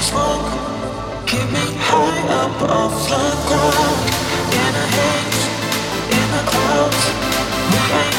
In the clouds, we ain't